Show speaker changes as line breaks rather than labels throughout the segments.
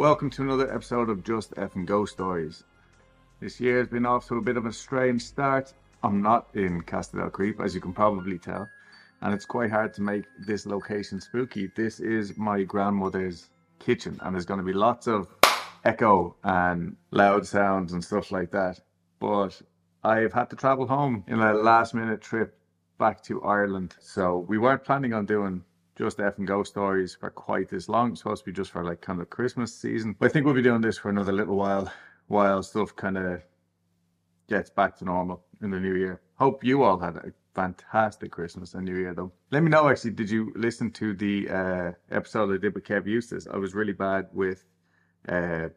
Welcome to another episode of Just Fn Ghost Stories. This year has been off to a bit of a strange start. I'm not in Castle-Creep, as you can probably tell, and it's quite hard to make this location spooky. This is my grandmother's kitchen, and there's going to be lots of echo and loud sounds and stuff like that. But I've had to travel home in a last minute trip back to Ireland, so we weren't planning on doing just Fn Ghost stories for quite this long. It's supposed to be just for like kind of Christmas season. But I think we'll be doing this for another little while while stuff kind of gets back to normal in the new year. Hope you all had a fantastic Christmas and New Year though. Let me know actually, did you listen to the uh, episode I did with Kev Eustace? I was really bad with uh,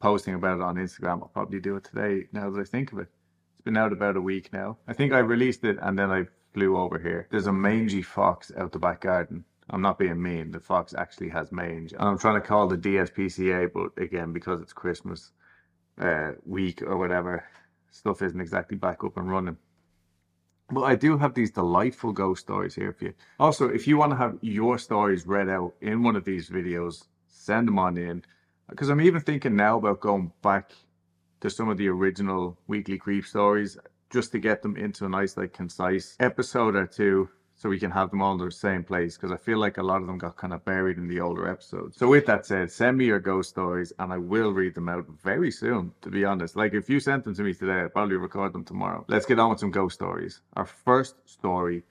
posting about it on Instagram. I'll probably do it today now that I think of it. It's been out about a week now. I think I released it and then I flew over here. There's a mangy fox out the back garden. I'm not being mean. The fox actually has mange. And I'm trying to call the DSPCA, but again, because it's Christmas uh, week or whatever, stuff isn't exactly back up and running. But I do have these delightful ghost stories here for you. Also, if you want to have your stories read out in one of these videos, send them on in. Because I'm even thinking now about going back to some of the original weekly creep stories just to get them into a nice, like, concise episode or two so we can have them all in the same place because I feel like a lot of them got kind of buried in the older episodes. So with that said, send me your ghost stories and I will read them out very soon, to be honest. Like if you sent them to me today, I'll probably record them tomorrow. Let's get on with some ghost stories. Our first story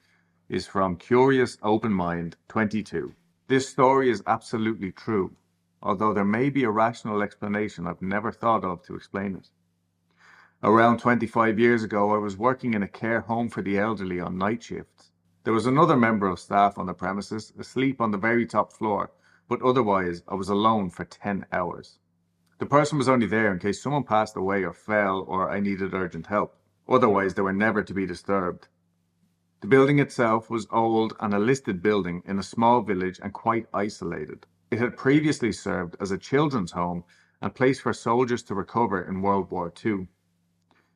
is from Curious Open Mind 22. This story is absolutely true, although there may be a rational explanation I've never thought of to explain it. Around 25 years ago, I was working in a care home for the elderly on night shifts. There was another member of staff on the premises, asleep on the very top floor, but otherwise I was alone for 10 hours. The person was only there in case someone passed away or fell or I needed urgent help. Otherwise, they were never to be disturbed. The building itself was old and a listed building in a small village and quite isolated. It had previously served as a children's home and place for soldiers to recover in World War II.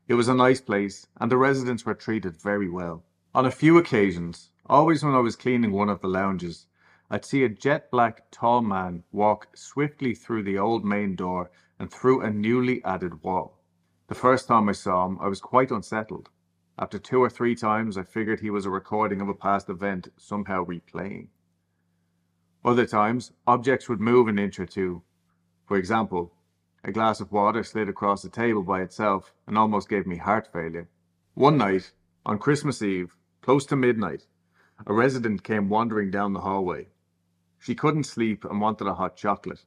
It was a nice place, and the residents were treated very well. On a few occasions, always when I was cleaning one of the lounges, I'd see a jet black tall man walk swiftly through the old main door and through a newly added wall. The first time I saw him, I was quite unsettled. After two or three times, I figured he was a recording of a past event somehow replaying. Other times, objects would move an inch or two. For example, a glass of water slid across the table by itself and almost gave me heart failure. One night, on Christmas Eve, close to midnight, a resident came wandering down the hallway. She couldn't sleep and wanted a hot chocolate.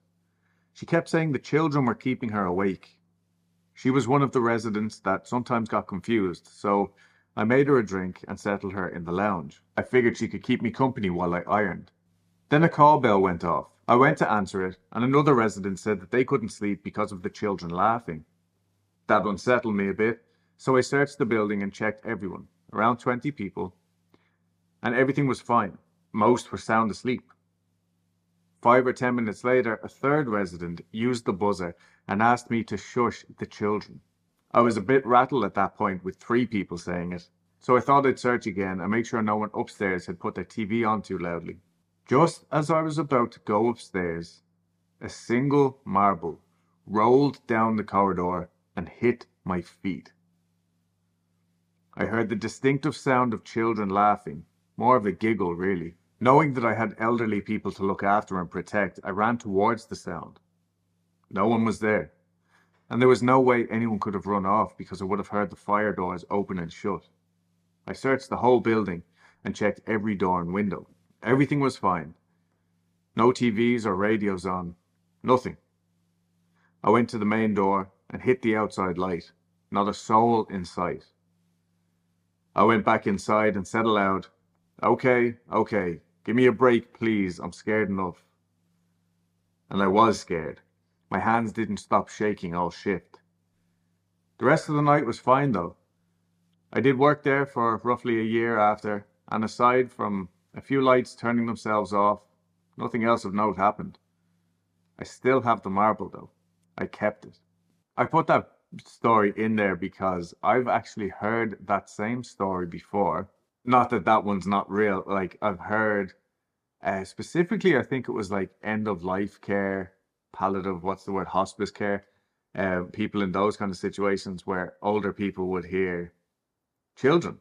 She kept saying the children were keeping her awake. She was one of the residents that sometimes got confused, so I made her a drink and settled her in the lounge. I figured she could keep me company while I ironed. Then a call bell went off. I went to answer it, and another resident said that they couldn't sleep because of the children laughing. That unsettled me a bit, so I searched the building and checked everyone, around 20 people, and everything was fine. Most were sound asleep. Five or ten minutes later, a third resident used the buzzer and asked me to shush the children. I was a bit rattled at that point with three people saying it, so I thought I'd search again and make sure no one upstairs had put their TV on too loudly. Just as I was about to go upstairs, a single marble rolled down the corridor and hit my feet. I heard the distinctive sound of children laughing, more of a giggle, really. Knowing that I had elderly people to look after and protect, I ran towards the sound. No one was there, and there was no way anyone could have run off because I would have heard the fire doors open and shut. I searched the whole building and checked every door and window. Everything was fine. No TVs or radios on. Nothing. I went to the main door and hit the outside light. Not a soul in sight. I went back inside and said aloud, Okay, okay, give me a break, please. I'm scared enough. And I was scared. My hands didn't stop shaking all shift. The rest of the night was fine though. I did work there for roughly a year after, and aside from a few lights turning themselves off, nothing else of note happened. I still have the marble though. I kept it. I put that story in there because I've actually heard that same story before. Not that that one's not real. Like I've heard, uh, specifically, I think it was like end of life care, palliative. What's the word? Hospice care. Uh, people in those kind of situations where older people would hear children,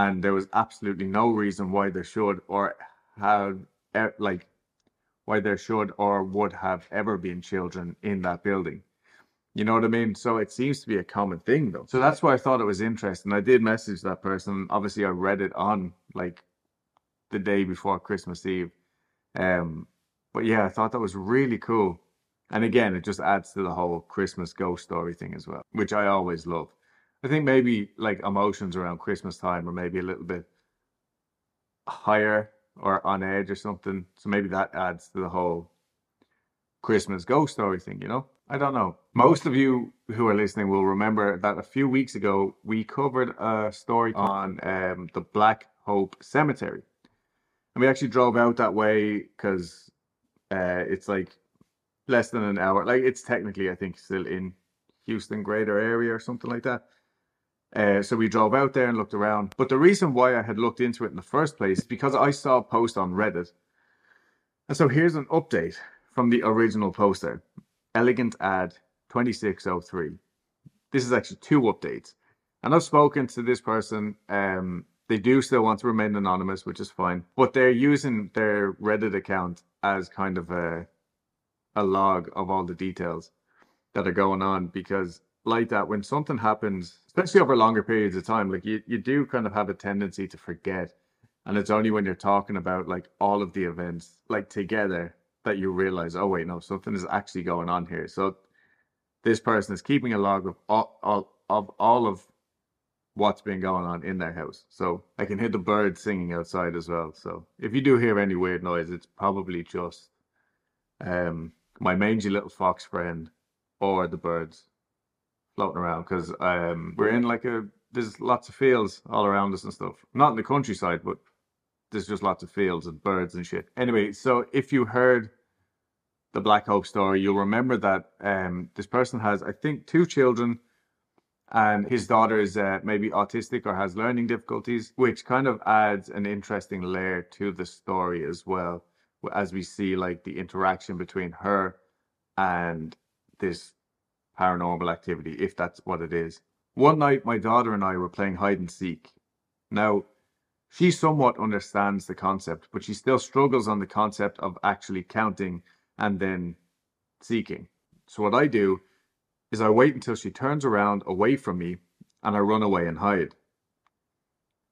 and there was absolutely no reason why there should or have like why there should or would have ever been children in that building you know what I mean? So it seems to be a common thing though. So that's why I thought it was interesting. I did message that person. Obviously I read it on like the day before Christmas Eve. Um but yeah, I thought that was really cool. And again, it just adds to the whole Christmas ghost story thing as well, which I always love. I think maybe like emotions around Christmas time are maybe a little bit higher or on edge or something. So maybe that adds to the whole Christmas ghost story thing, you know? I don't know. Most of you who are listening will remember that a few weeks ago we covered a story on um, the Black Hope Cemetery. And we actually drove out that way because uh, it's like less than an hour. Like it's technically, I think, still in Houston greater area or something like that. Uh, so we drove out there and looked around. But the reason why I had looked into it in the first place is because I saw a post on Reddit. And so here's an update from the original poster. Elegant Ad 2603. This is actually two updates. And I've spoken to this person. Um, they do still want to remain anonymous, which is fine. But they're using their Reddit account as kind of a a log of all the details that are going on because like that when something happens especially over longer periods of time like you, you do kind of have a tendency to forget and it's only when you're talking about like all of the events like together that you realize, oh wait, no, something is actually going on here. So this person is keeping a log of all, all of all of what's been going on in their house. So I can hear the birds singing outside as well. So if you do hear any weird noise, it's probably just um my mangy little fox friend or the birds floating around because um we're in like a there's lots of fields all around us and stuff. Not in the countryside, but there's just lots of fields and birds and shit. Anyway, so if you heard the Black Hope story, you'll remember that um, this person has, I think, two children, and his daughter is uh, maybe autistic or has learning difficulties, which kind of adds an interesting layer to the story as well, as we see like the interaction between her and this paranormal activity, if that's what it is. One night, my daughter and I were playing hide and seek. Now, she somewhat understands the concept, but she still struggles on the concept of actually counting and then seeking. So what I do is I wait until she turns around away from me and I run away and hide.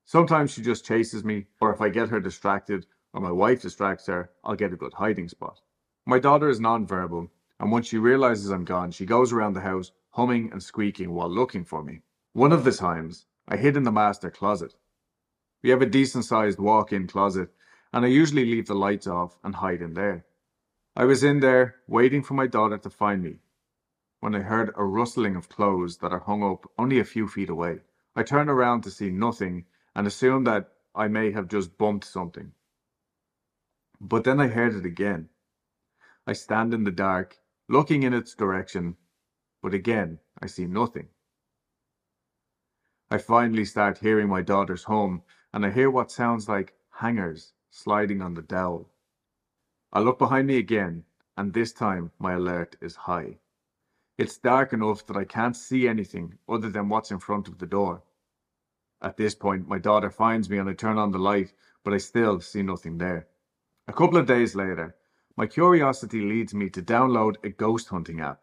Sometimes she just chases me, or if I get her distracted or my wife distracts her, I'll get a good hiding spot. My daughter is nonverbal, and once she realizes I'm gone, she goes around the house humming and squeaking while looking for me. One of the times, I hid in the master closet. We have a decent sized walk in closet, and I usually leave the lights off and hide in there. I was in there waiting for my daughter to find me when I heard a rustling of clothes that are hung up only a few feet away. I turned around to see nothing and assumed that I may have just bumped something. But then I heard it again. I stand in the dark, looking in its direction, but again I see nothing. I finally start hearing my daughter's home, and I hear what sounds like hangers sliding on the dowel. I look behind me again, and this time my alert is high. It's dark enough that I can't see anything other than what's in front of the door. At this point, my daughter finds me and I turn on the light, but I still see nothing there. A couple of days later, my curiosity leads me to download a ghost hunting app.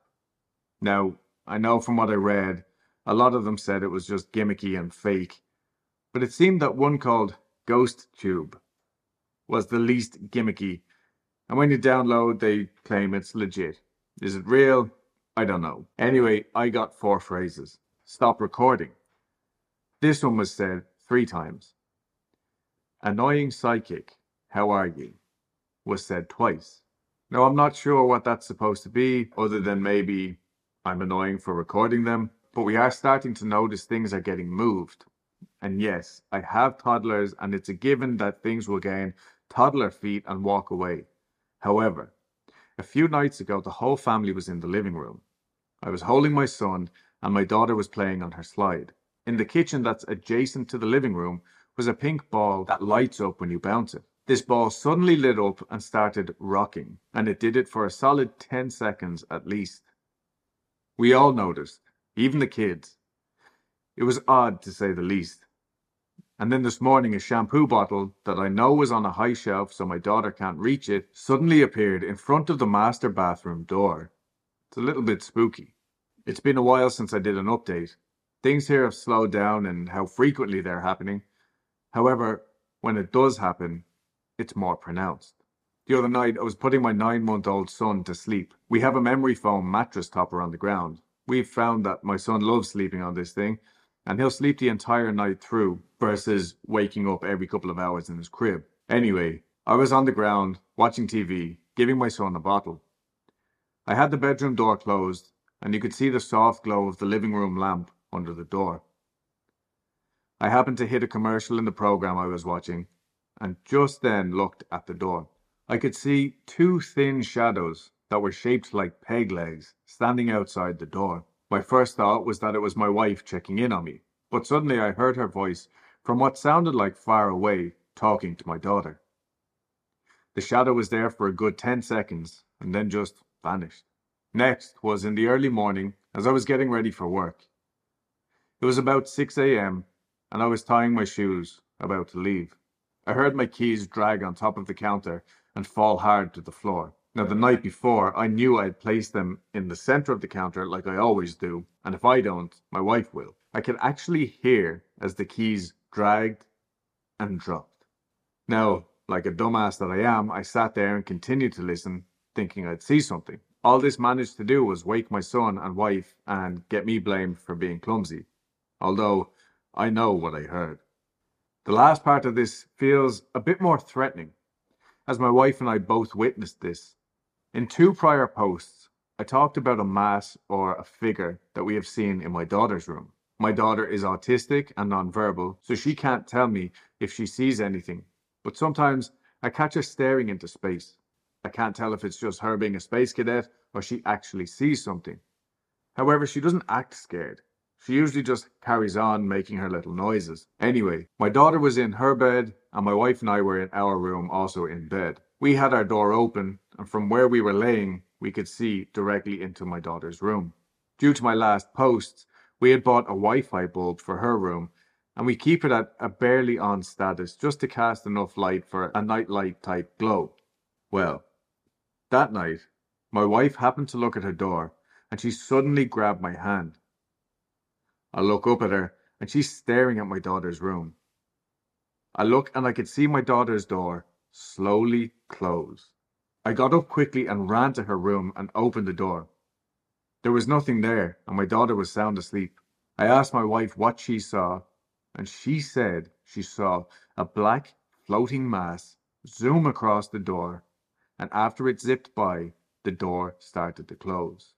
Now, I know from what I read, a lot of them said it was just gimmicky and fake, but it seemed that one called Ghost Tube was the least gimmicky and when you download, they claim it's legit. Is it real? I don't know. Anyway, I got four phrases. Stop recording. This one was said three times. Annoying psychic, how are you? was said twice. Now, I'm not sure what that's supposed to be, other than maybe I'm annoying for recording them, but we are starting to notice things are getting moved. And yes, I have toddlers, and it's a given that things will gain toddler feet and walk away. However, a few nights ago, the whole family was in the living room. I was holding my son, and my daughter was playing on her slide. In the kitchen that's adjacent to the living room was a pink ball that lights up when you bounce it. This ball suddenly lit up and started rocking, and it did it for a solid 10 seconds at least. We all noticed, even the kids. It was odd to say the least. And then this morning, a shampoo bottle that I know was on a high shelf so my daughter can't reach it suddenly appeared in front of the master bathroom door. It's a little bit spooky. It's been a while since I did an update. Things here have slowed down and how frequently they're happening. However, when it does happen, it's more pronounced. The other night, I was putting my nine month old son to sleep. We have a memory foam mattress topper on the ground. We've found that my son loves sleeping on this thing, and he'll sleep the entire night through versus waking up every couple of hours in his crib. Anyway, I was on the ground watching TV, giving my son a bottle. I had the bedroom door closed, and you could see the soft glow of the living room lamp under the door. I happened to hit a commercial in the program I was watching, and just then looked at the door. I could see two thin shadows that were shaped like peg legs standing outside the door. My first thought was that it was my wife checking in on me, but suddenly I heard her voice from what sounded like far away talking to my daughter. The shadow was there for a good 10 seconds and then just vanished. Next was in the early morning as I was getting ready for work. It was about 6 a.m. and I was tying my shoes, about to leave. I heard my keys drag on top of the counter and fall hard to the floor. Now, the night before, I knew I had placed them in the center of the counter like I always do, and if I don't, my wife will. I could actually hear as the keys dragged and dropped. Now, like a dumbass that I am, I sat there and continued to listen, thinking I'd see something. All this managed to do was wake my son and wife and get me blamed for being clumsy, although I know what I heard. The last part of this feels a bit more threatening, as my wife and I both witnessed this. In two prior posts, I talked about a mass or a figure that we have seen in my daughter's room. My daughter is autistic and nonverbal, so she can't tell me if she sees anything, but sometimes I catch her staring into space. I can't tell if it's just her being a space cadet or she actually sees something. However, she doesn't act scared. She usually just carries on making her little noises. Anyway, my daughter was in her bed and my wife and I were in our room also in bed. We had our door open and from where we were laying, we could see directly into my daughter's room. Due to my last post, we had bought a Wi-Fi bulb for her room and we keep it at a barely on status just to cast enough light for a nightlight type glow. Well, that night, my wife happened to look at her door and she suddenly grabbed my hand. I look up at her and she's staring at my daughter's room. I look and I could see my daughter's door slowly close. I got up quickly and ran to her room and opened the door. There was nothing there and my daughter was sound asleep. I asked my wife what she saw and she said she saw a black floating mass zoom across the door and after it zipped by, the door started to close.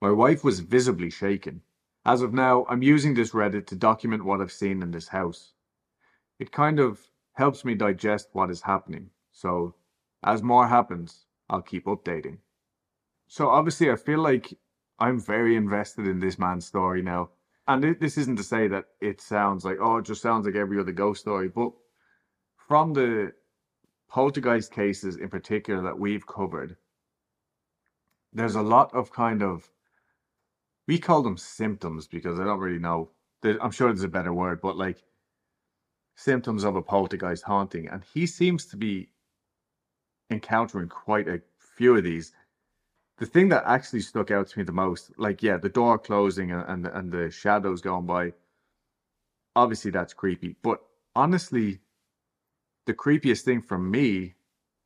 My wife was visibly shaken. As of now, I'm using this Reddit to document what I've seen in this house. It kind of helps me digest what is happening, so as more happens, I'll keep updating. So obviously, I feel like I'm very invested in this man's story now. And this isn't to say that it sounds like, oh, it just sounds like every other ghost story, but from the poltergeist cases in particular that we've covered, there's a lot of kind of we call them symptoms because I don't really know. I'm sure there's a better word, but like symptoms of a poltergeist haunting, and he seems to be encountering quite a few of these. The thing that actually stuck out to me the most, like yeah, the door closing and and, and the shadows going by. Obviously, that's creepy, but honestly, the creepiest thing for me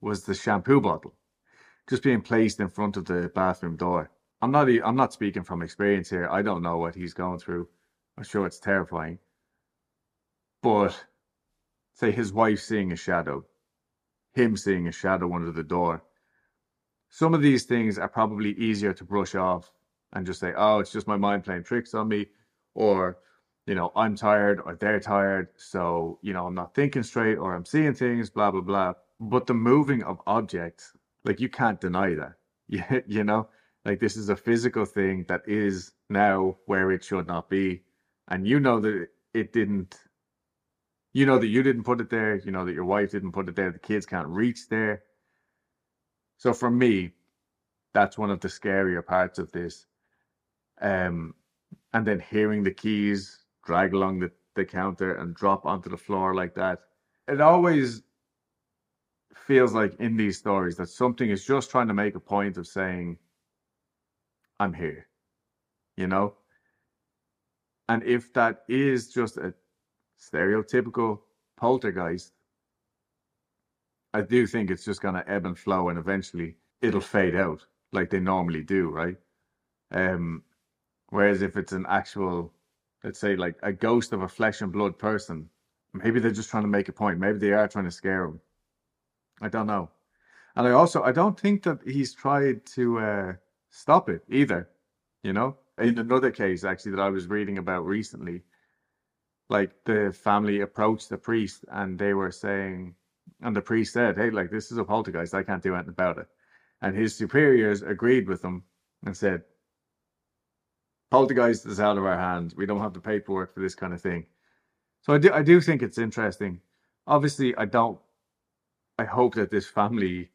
was the shampoo bottle just being placed in front of the bathroom door. I'm not I'm not speaking from experience here. I don't know what he's going through. I'm sure it's terrifying. But say his wife seeing a shadow, him seeing a shadow under the door. Some of these things are probably easier to brush off and just say, "Oh, it's just my mind playing tricks on me," or you know, I'm tired or they're tired, so you know, I'm not thinking straight or I'm seeing things, blah blah blah. But the moving of objects, like you can't deny that. You, you know, like this is a physical thing that is now where it should not be. And you know that it didn't you know that you didn't put it there, you know that your wife didn't put it there, the kids can't reach there. So for me, that's one of the scarier parts of this. Um and then hearing the keys drag along the, the counter and drop onto the floor like that. It always feels like in these stories that something is just trying to make a point of saying, I'm here, you know? And if that is just a stereotypical poltergeist, I do think it's just going to ebb and flow and eventually it'll fade out like they normally do, right? Um, whereas if it's an actual, let's say, like a ghost of a flesh and blood person, maybe they're just trying to make a point. Maybe they are trying to scare him. I don't know. And I also, I don't think that he's tried to uh, stop it either. You know, in another case actually that I was reading about recently, like the family approached the priest and they were saying, and the priest said, "Hey, like this is a poltergeist. I can't do anything about it." And his superiors agreed with him and said, "Poltergeist is out of our hands. We don't have the paperwork for this kind of thing." So I do, I do think it's interesting. Obviously, I don't. I hope that this family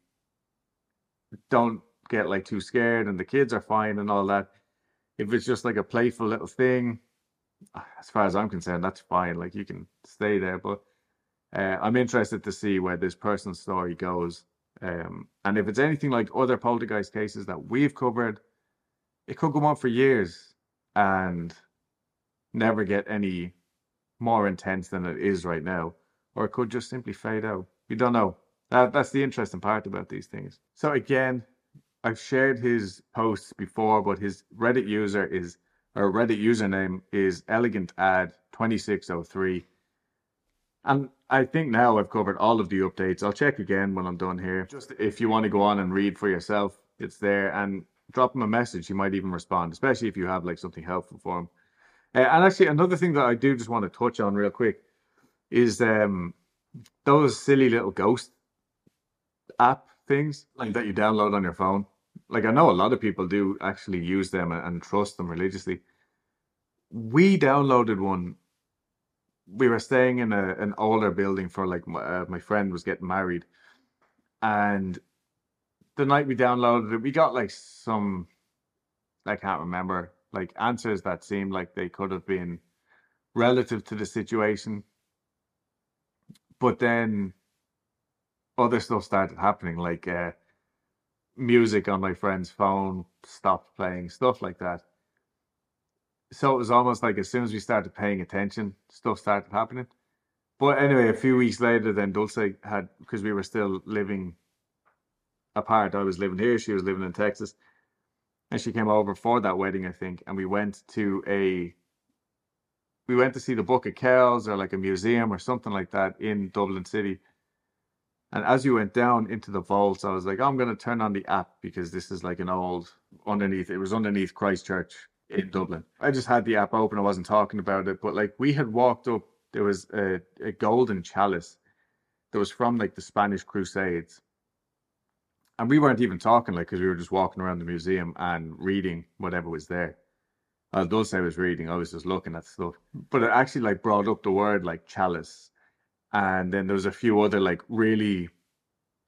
don't get like too scared and the kids are fine and all that. If it's just like a playful little thing, as far as I'm concerned, that's fine. Like you can stay there, but uh, I'm interested to see where this person's story goes. Um, and if it's anything like other poltergeist cases that we've covered, it could go on for years and never get any more intense than it is right now, or it could just simply fade out. We don't know. That, that's the interesting part about these things. So again, I've shared his posts before, but his Reddit user is or Reddit username is elegant ad 2603. And I think now I've covered all of the updates. I'll check again when I'm done here. Just if you want to go on and read for yourself, it's there. And drop him a message. He might even respond, especially if you have like something helpful for him. Uh, and actually, another thing that I do just want to touch on real quick is um, those silly little ghost app things like that you download on your phone. Like I know a lot of people do actually use them and, trust them religiously. We downloaded one. We were staying in a, an older building for like my, uh, my friend was getting married, and the night we downloaded it, we got like some I can't remember like answers that seemed like they could have been relative to the situation. But then other stuff started happening, like uh, music on my friend's phone stopped playing, stuff like that. So it was almost like as soon as we started paying attention, stuff started happening. But anyway, a few weeks later, then Dulce had because we were still living apart. I was living here, she was living in Texas, and she came over for that wedding, I think, and we went to a we went to see the Book of Kells or like a museum or something like that in Dublin City and as you went down into the vaults, I was like, I'm going to turn on the app because this is like an old underneath. It was underneath Christchurch in Dublin. I just had the app open. I wasn't talking about it, but like we had walked up, there was a, a golden chalice that was from like the Spanish Crusades. And we weren't even talking like because we were just walking around the museum and reading whatever was there. I Dulce was reading, I was just looking at stuff. But it actually like brought up the word like chalice and then there was a few other like really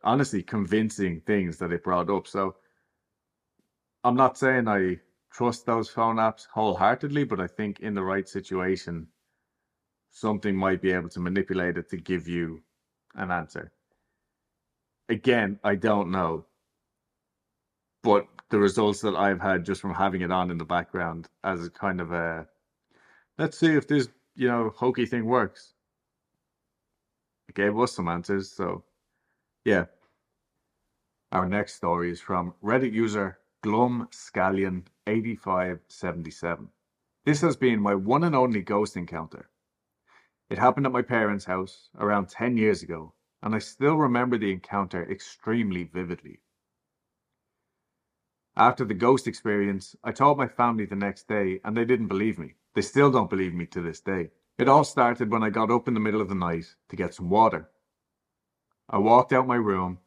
honestly convincing things that it brought up. So i'm not saying i trust those phone apps wholeheartedly but i think in the right situation something might be able to manipulate it to give you an answer. Again i don't know. But the results that i've had just from having it on in the background as a kind of a let's see if this you know hokey thing works gave us some answers. So, yeah. Our next story is from Reddit user Glum Scallion 8577. This has been my one and only ghost encounter. It happened at my parents' house around 10 years ago, and I still remember the encounter extremely vividly. After the ghost experience, I told my family the next day, and they didn't believe me. They still don't believe me to this day. It all started when I got up in the middle of the night to get some water. I walked out my room,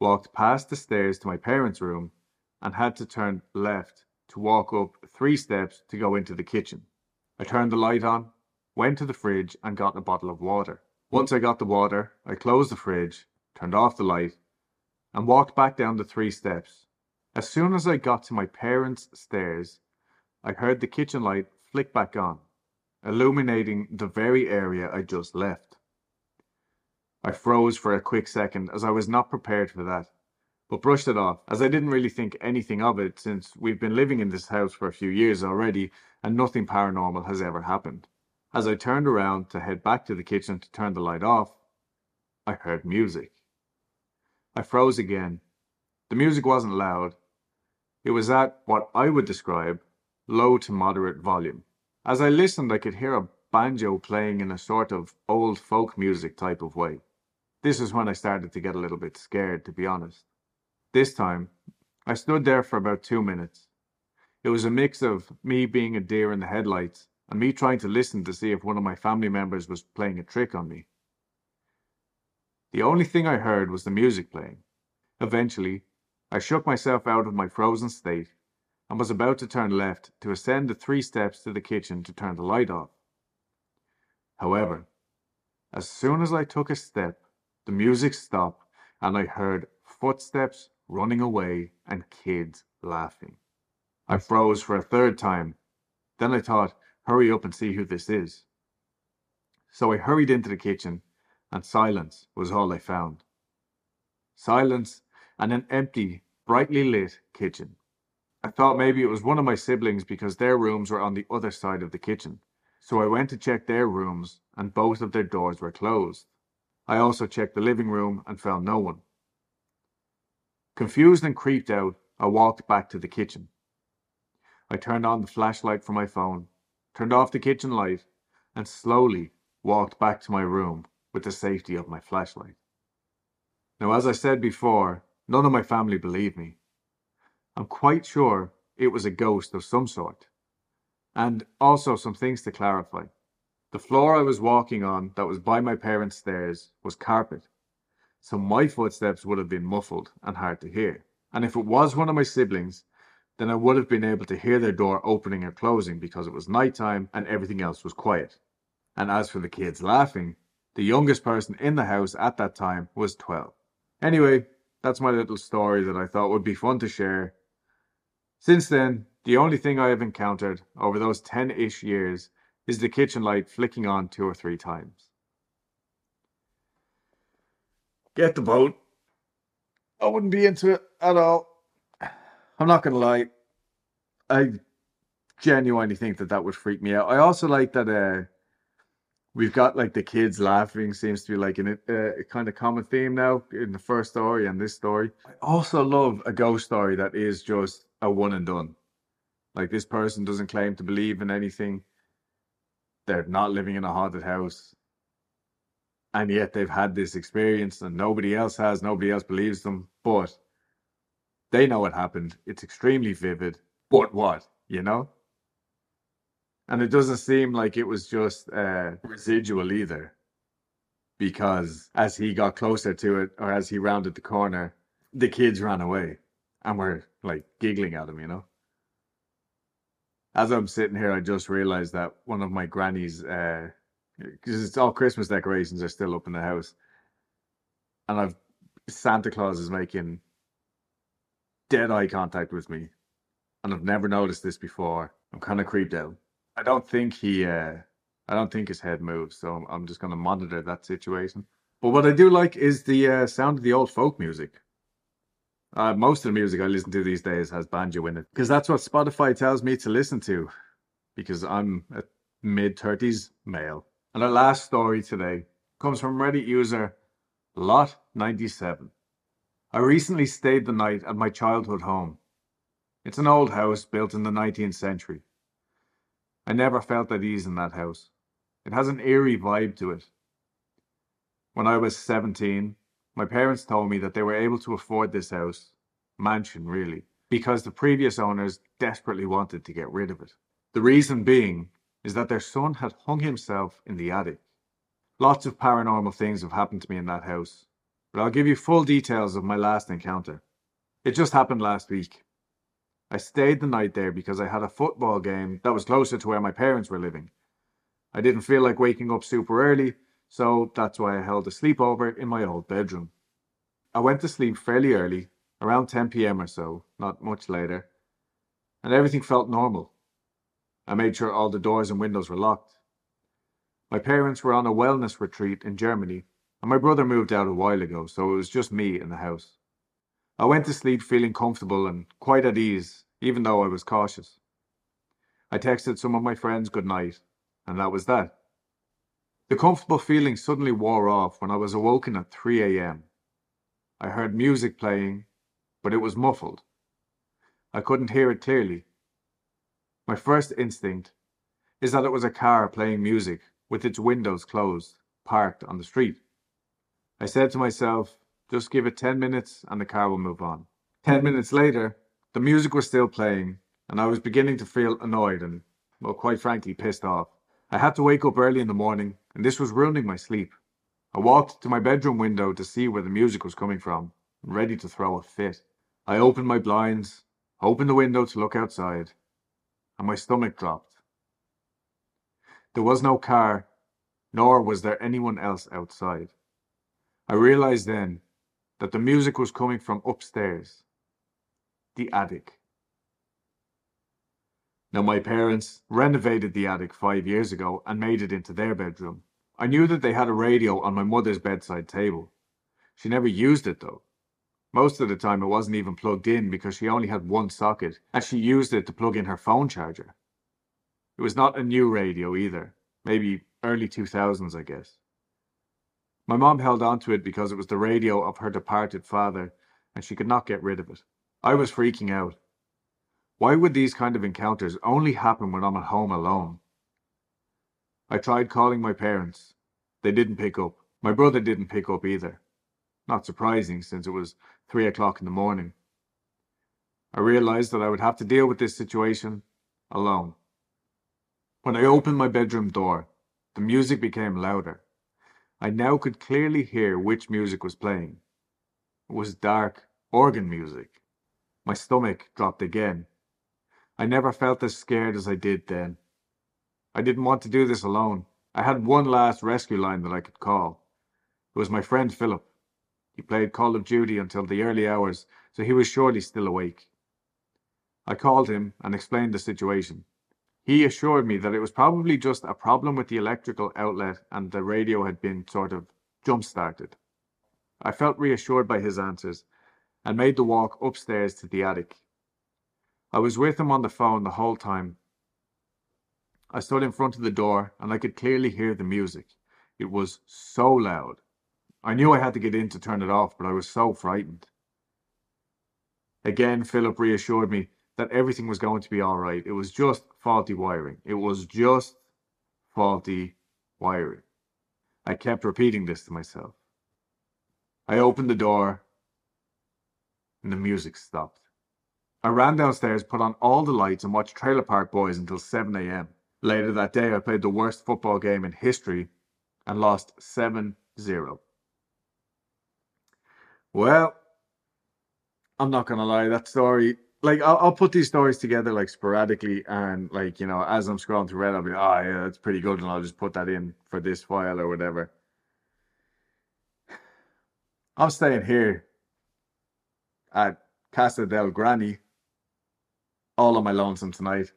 walked past the stairs to my parents' room, and had to turn left to walk up three steps to go into the kitchen. I turned the light on, went to the fridge, and got a bottle of water. Once I got the water, I closed the fridge, turned off the light, and walked back down the three steps as soon as I got to my parents' stairs, I heard the kitchen light flick back on, illuminating the very area I just left. I froze for a quick second as I was not prepared for that, but brushed it off as I didn't really think anything of it since we've been living in this house for a few years already and nothing paranormal has ever happened. As I turned around to head back to the kitchen to turn the light off, I heard music. I froze again. The music wasn't loud, it was at what I would describe low to moderate volume. As I listened, I could hear a banjo playing in a sort of old folk music type of way. This is when I started to get a little bit scared, to be honest. This time, I stood there for about two minutes. It was a mix of me being a deer in the headlights and me trying to listen to see if one of my family members was playing a trick on me. The only thing I heard was the music playing. Eventually, I shook myself out of my frozen state, and was about to turn left to ascend the three steps to the kitchen to turn the light off. However, as soon as I took a step, the music stopped, and I heard footsteps running away and kids laughing. I froze for a third time. Then I thought, hurry up and see who this is. So I hurried into the kitchen, and silence was all I found. Silence and an empty, brightly lit kitchen. I thought maybe it was one of my siblings because their rooms were on the other side of the kitchen. So I went to check their rooms, and both of their doors were closed. I also checked the living room and found no one. Confused and creeped out, I walked back to the kitchen. I turned on the flashlight for my phone, turned off the kitchen light, and slowly walked back to my room with the safety of my flashlight. Now, as I said before, None of my family believed me. I'm quite sure it was a ghost of some sort. And also some things to clarify. The floor I was walking on that was by my parents' stairs was carpet, so my footsteps would have been muffled and hard to hear. And if it was one of my siblings, then I would have been able to hear their door opening or closing because it was night time and everything else was quiet. And as for the kids laughing, the youngest person in the house at that time was 12. Anyway, that's my little story that I thought would be fun to share. Since then, the only thing I have encountered over those 10 ish years is the kitchen light flicking on two or three times. Get the boat. I wouldn't be into it at all. I'm not going to lie. I genuinely think that that would freak me out. I also like that uh, we've got like the kids laughing seems to be like an, uh, a kind of common theme now in the first story and this story. I also love a ghost story that is just a one and done. Like this person doesn't claim to believe in anything. They're not living in a haunted house. And yet they've had this experience and nobody else has, nobody else believes them, but they know what happened. It's extremely vivid. But what, you know? And it doesn't seem like it was just uh, residual either. Because as he got closer to it, or as he rounded the corner, the kids ran away and were like giggling at him, you know? As I'm sitting here, I just realized that one of my granny's, because uh, it's all Christmas decorations are still up in the house. And I've Santa Claus is making dead eye contact with me. And I've never noticed this before. I'm kind of creeped out. I don't think he. Uh, I don't think his head moves, so I'm just going to monitor that situation. But what I do like is the uh, sound of the old folk music. Uh, most of the music I listen to these days has banjo in it because that's what Spotify tells me to listen to. Because I'm a mid thirties male. And our last story today comes from Reddit user Lot97. I recently stayed the night at my childhood home. It's an old house built in the 19th century. I never felt at ease in that house. It has an eerie vibe to it. When I was 17, my parents told me that they were able to afford this house, mansion really, because the previous owners desperately wanted to get rid of it. The reason being is that their son had hung himself in the attic. Lots of paranormal things have happened to me in that house, but I'll give you full details of my last encounter. It just happened last week. I stayed the night there because I had a football game that was closer to where my parents were living. I didn't feel like waking up super early, so that's why I held a sleepover in my old bedroom. I went to sleep fairly early, around 10 pm or so, not much later, and everything felt normal. I made sure all the doors and windows were locked. My parents were on a wellness retreat in Germany, and my brother moved out a while ago, so it was just me in the house. I went to sleep feeling comfortable and quite at ease, even though I was cautious. I texted some of my friends good night, and that was that. The comfortable feeling suddenly wore off when I was awoken at 3 a.m. I heard music playing, but it was muffled. I couldn't hear it clearly. My first instinct is that it was a car playing music with its windows closed, parked on the street. I said to myself, just give it 10 minutes and the car will move on. 10 minutes later, the music was still playing, and I was beginning to feel annoyed and, well, quite frankly, pissed off. I had to wake up early in the morning, and this was ruining my sleep. I walked to my bedroom window to see where the music was coming from, ready to throw a fit. I opened my blinds, opened the window to look outside, and my stomach dropped. There was no car, nor was there anyone else outside. I realized then that the music was coming from upstairs, the attic. Now, my parents renovated the attic five years ago and made it into their bedroom. I knew that they had a radio on my mother's bedside table. She never used it though. Most of the time it wasn't even plugged in because she only had one socket and she used it to plug in her phone charger. It was not a new radio either, maybe early 2000s, I guess. My mom held on to it because it was the radio of her departed father, and she could not get rid of it. I was freaking out. Why would these kind of encounters only happen when I'm at home alone? I tried calling my parents. They didn't pick up. My brother didn't pick up either. Not surprising, since it was three o'clock in the morning. I realized that I would have to deal with this situation alone. When I opened my bedroom door, the music became louder. I now could clearly hear which music was playing. It was dark organ music. My stomach dropped again. I never felt as scared as I did then. I didn't want to do this alone. I had one last rescue line that I could call. It was my friend Philip. He played Call of Duty until the early hours, so he was surely still awake. I called him and explained the situation. He assured me that it was probably just a problem with the electrical outlet and the radio had been sort of jump started. I felt reassured by his answers and made the walk upstairs to the attic. I was with him on the phone the whole time. I stood in front of the door and I could clearly hear the music. It was so loud. I knew I had to get in to turn it off, but I was so frightened. Again, Philip reassured me that everything was going to be all right. It was just faulty wiring. It was just faulty wiring. I kept repeating this to myself. I opened the door and the music stopped. I ran downstairs, put on all the lights, and watched Trailer Park Boys until 7 a.m. Later that day, I played the worst football game in history and lost 7 0. Well, I'm not going to lie, that story like I'll, I'll put these stories together like sporadically and like you know as i'm scrolling through reddit i'll be oh yeah that's pretty good and i'll just put that in for this file or whatever i'm staying here at casa del granny all on my lonesome tonight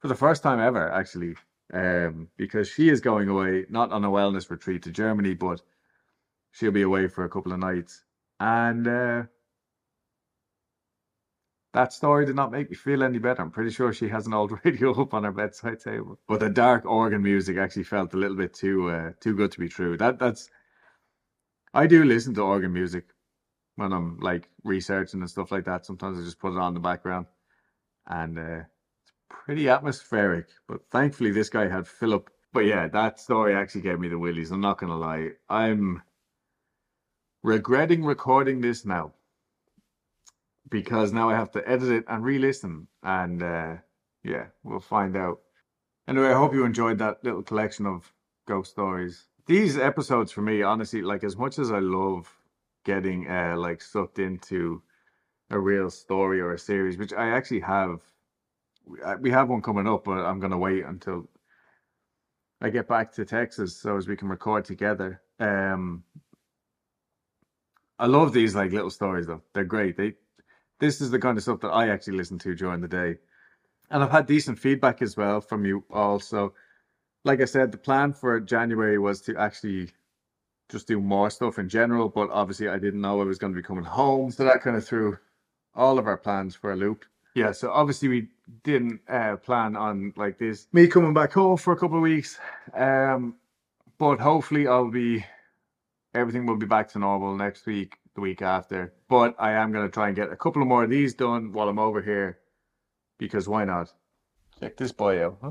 for the first time ever actually um because she is going away not on a wellness retreat to germany but she'll be away for a couple of nights and uh that story did not make me feel any better. I'm pretty sure she has an old radio up on her bedside table. But the dark organ music actually felt a little bit too uh, too good to be true. That that's I do listen to organ music when I'm like researching and stuff like that. Sometimes I just put it on the background. And uh, it's pretty atmospheric. But thankfully, this guy had Philip. But yeah, that story actually gave me the willies. I'm not gonna lie. I'm regretting recording this now because now I have to edit it and re-listen. And uh, yeah, we'll find out. Anyway, I hope you enjoyed that little collection of ghost stories. These episodes for me, honestly, like as much as I love getting uh like sucked into a real story or a series, which I actually have. we- have one coming up, but I'm gonna wait until I get back to Texas so as we can record together. Um, I love these like little stories though. They're great. They this is the kind of stuff that I actually listen to during the day. And I've had decent feedback as well from you all. So like I said, the plan for January was to actually just do more stuff in general, but obviously I didn't know I was going to be coming home. So that kind of threw all of our plans for a loop. Yeah, so obviously we didn't uh, plan on like this me coming back home for a couple of weeks. Um, but hopefully I'll be everything will be back to normal next week, the week after. But I am going to try and get a couple of more of these done while I'm over here because why not? Check this boy out. Huh?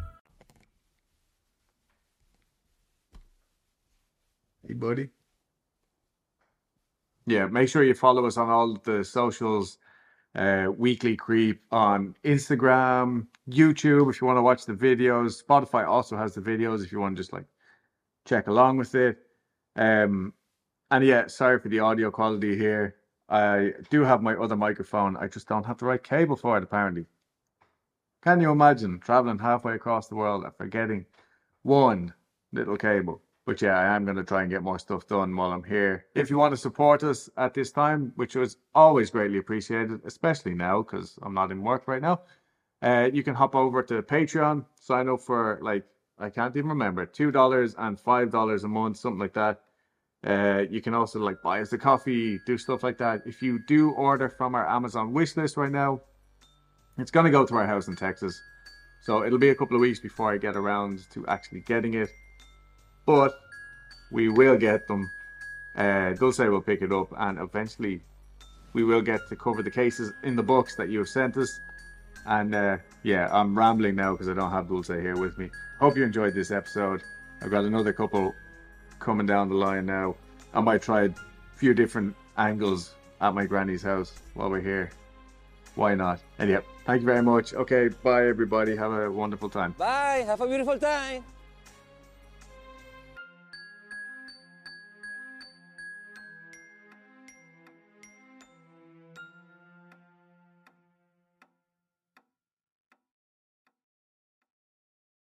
Buddy. Yeah, make sure you follow us on all the socials. Uh, Weekly Creep on Instagram, YouTube if you want to watch the videos. Spotify also has the videos if you want to just like check along with it. Um, and yeah, sorry for the audio quality here. I do have my other microphone. I just don't have the right cable for it apparently. Can you imagine traveling halfway across the world and forgetting one little cable? But yeah, I am going to try and get more stuff done while I'm here. If you want to support us at this time, which was always greatly appreciated, especially now because I'm not in work right now, uh, you can hop over to Patreon, sign up for like, I can't even remember, $2 and $5 a month, something like that. Uh, you can also like buy us a coffee, do stuff like that. If you do order from our Amazon wish list right now, it's going to go to our house in Texas. So it'll be a couple of weeks before I get around to actually getting it but we will get them. Uh, Dulce will pick it up, and eventually we will get to cover the cases in the books that you have sent us. And uh, yeah, I'm rambling now because I don't have Dulce here with me. Hope you enjoyed this episode. I've got another couple coming down the line now. I might try a few different angles at my granny's house while we're here. Why not? And yeah, thank you very much. Okay, bye everybody. Have a wonderful time.
Bye. Have a beautiful time.